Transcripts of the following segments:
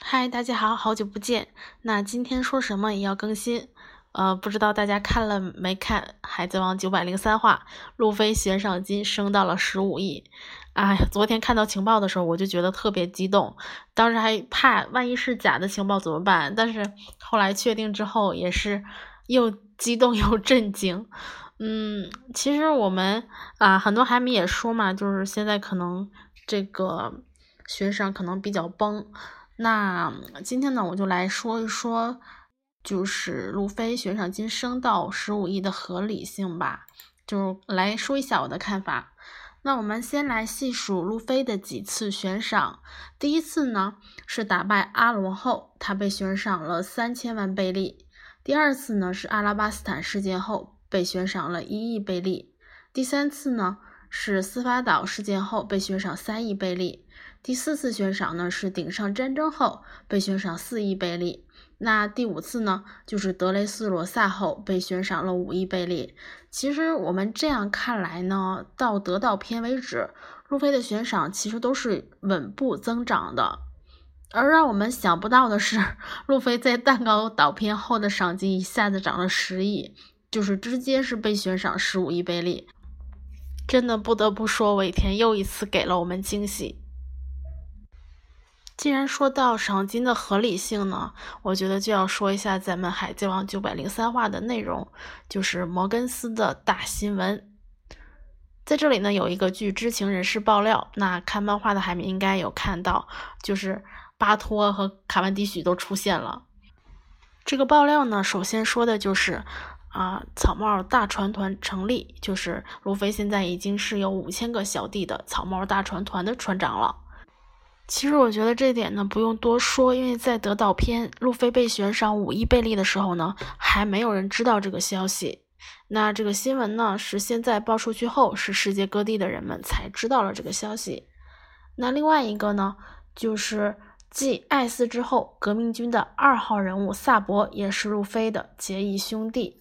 嗨，大家好，好久不见。那今天说什么也要更新。呃，不知道大家看了没看《海贼王》九百零三话，路飞悬赏金升到了十五亿。哎呀，昨天看到情报的时候，我就觉得特别激动，当时还怕万一是假的情报怎么办？但是后来确定之后，也是又激动又震惊。嗯，其实我们啊，很多海迷也说嘛，就是现在可能这个悬赏可能比较崩。那今天呢，我就来说一说。就是路飞悬赏金升到十五亿的合理性吧，就来说一下我的看法。那我们先来细数路飞的几次悬赏。第一次呢是打败阿罗后，他被悬赏了三千万贝利。第二次呢是阿拉巴斯坦事件后，被悬赏了一亿贝利。第三次呢是司法岛事件后，被悬赏三亿贝利。第四次悬赏呢是顶上战争后，被悬赏四亿贝利。那第五次呢，就是德雷斯罗萨后被悬赏了五亿贝利。其实我们这样看来呢，到得到篇为止，路飞的悬赏其实都是稳步增长的。而让我们想不到的是，路飞在蛋糕岛篇后的赏金一下子涨了十亿，就是直接是被悬赏十五亿贝利。真的不得不说，尾田又一次给了我们惊喜。既然说到赏金的合理性呢，我觉得就要说一下咱们《海贼王》九百零三话的内容，就是摩根斯的大新闻。在这里呢，有一个据知情人士爆料，那看漫画的海绵应该有看到，就是巴托和卡文迪许都出现了。这个爆料呢，首先说的就是啊，草帽大船团成立，就是路飞现在已经是有五千个小弟的草帽大船团的船长了。其实我觉得这点呢不用多说，因为在得岛篇路飞被悬赏五亿贝利的时候呢，还没有人知道这个消息。那这个新闻呢是现在爆出去后，是世界各地的人们才知道了这个消息。那另外一个呢，就是继艾斯之后，革命军的二号人物萨博也是路飞的结义兄弟。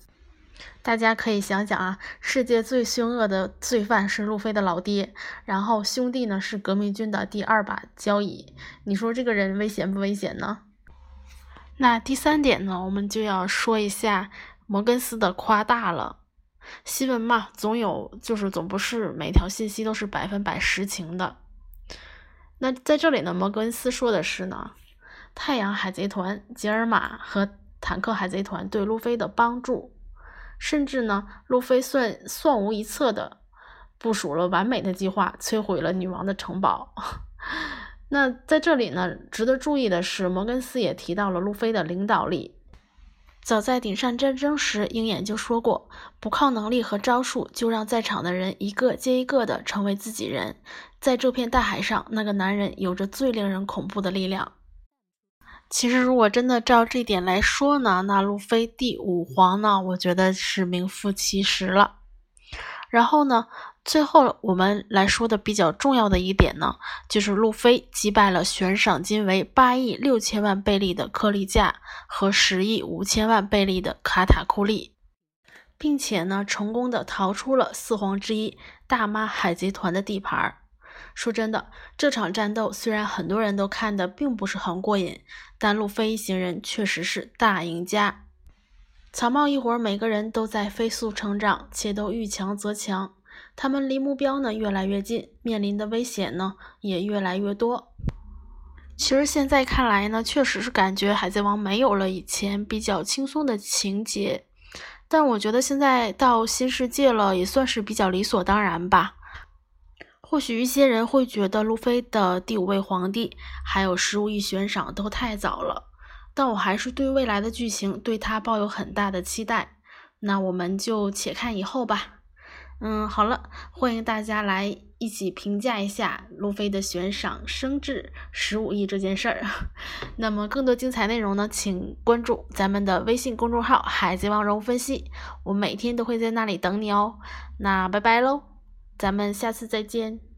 大家可以想想啊，世界最凶恶的罪犯是路飞的老爹，然后兄弟呢是革命军的第二把交椅，你说这个人危险不危险呢？那第三点呢，我们就要说一下摩根斯的夸大了。新闻嘛，总有就是总不是每条信息都是百分百实情的。那在这里呢，摩根斯说的是呢，太阳海贼团、吉尔玛和坦克海贼团对路飞的帮助。甚至呢，路飞算算无一策的部署了完美的计划，摧毁了女王的城堡。那在这里呢，值得注意的是，摩根斯也提到了路飞的领导力。早在顶上战争时，鹰眼就说过，不靠能力和招数，就让在场的人一个接一个的成为自己人。在这片大海上，那个男人有着最令人恐怖的力量。其实，如果真的照这点来说呢，那路飞第五皇呢，我觉得是名副其实了。然后呢，最后我们来说的比较重要的一点呢，就是路飞击败了悬赏金为八亿六千万贝利的克利加和十亿五千万贝利的卡塔库利，并且呢，成功的逃出了四皇之一大妈海贼团的地盘儿。说真的，这场战斗虽然很多人都看的并不是很过瘾，但路飞一行人确实是大赢家。草帽一伙每个人都在飞速成长，且都遇强则强。他们离目标呢越来越近，面临的危险呢也越来越多。其实现在看来呢，确实是感觉海贼王没有了以前比较轻松的情节，但我觉得现在到新世界了，也算是比较理所当然吧。或许一些人会觉得路飞的第五位皇帝还有十五亿悬赏都太早了，但我还是对未来的剧情对他抱有很大的期待。那我们就且看以后吧。嗯，好了，欢迎大家来一起评价一下路飞的悬赏升至十五亿这件事儿。那么更多精彩内容呢，请关注咱们的微信公众号“海贼王人物分析”，我每天都会在那里等你哦。那拜拜喽。咱们下次再见。